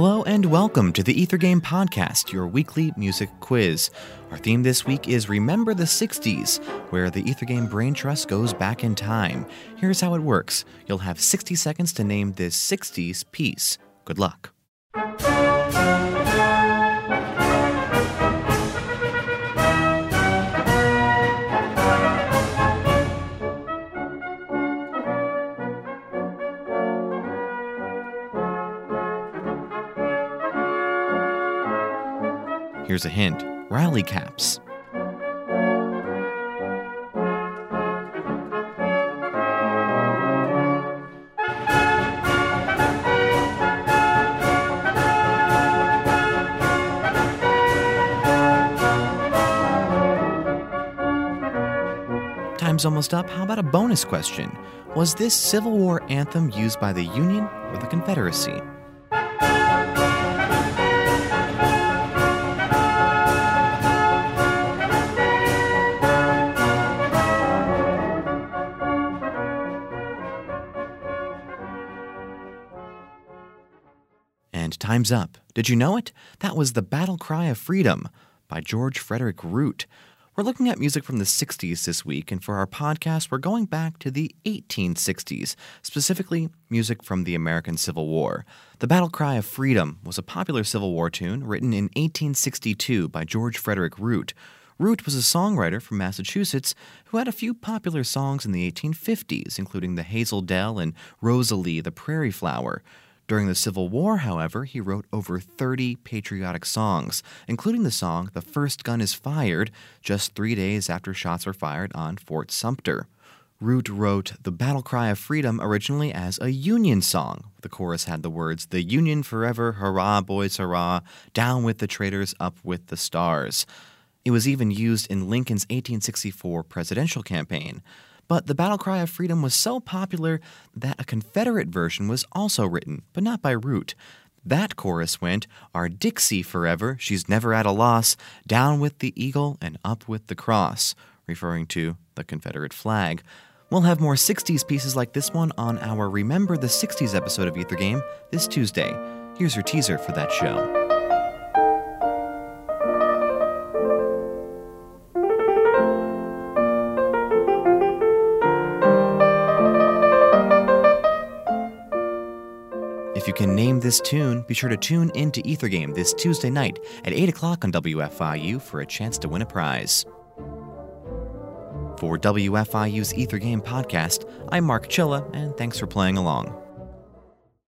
Hello and welcome to the Ether Game Podcast, your weekly music quiz. Our theme this week is Remember the 60s, where the Ether Game Brain Trust goes back in time. Here's how it works you'll have 60 seconds to name this 60s piece. Good luck. Here's a hint rally caps. Time's almost up. How about a bonus question? Was this Civil War anthem used by the Union or the Confederacy? And time's up. Did you know it? That was The Battle Cry of Freedom by George Frederick Root. We're looking at music from the 60s this week, and for our podcast, we're going back to the 1860s, specifically music from the American Civil War. The Battle Cry of Freedom was a popular Civil War tune written in 1862 by George Frederick Root. Root was a songwriter from Massachusetts who had a few popular songs in the 1850s, including The Hazel Dell and Rosalie the Prairie Flower. During the Civil War, however, he wrote over 30 patriotic songs, including the song The First Gun is Fired, just three days after shots were fired on Fort Sumter. Root wrote the Battle Cry of Freedom originally as a Union song. The chorus had the words, The Union forever, hurrah, boys, hurrah, down with the traitors, up with the stars. It was even used in Lincoln's 1864 presidential campaign. But the battle cry of freedom was so popular that a Confederate version was also written, but not by Root. That chorus went, Our Dixie forever, she's never at a loss, down with the eagle and up with the cross, referring to the Confederate flag. We'll have more 60s pieces like this one on our Remember the 60s episode of Ether Game this Tuesday. Here's your teaser for that show. You can name this tune, be sure to tune in to Ether Game this Tuesday night at 8 o'clock on WFIU for a chance to win a prize. For WFIU's Ether Game podcast, I'm Mark Chilla, and thanks for playing along.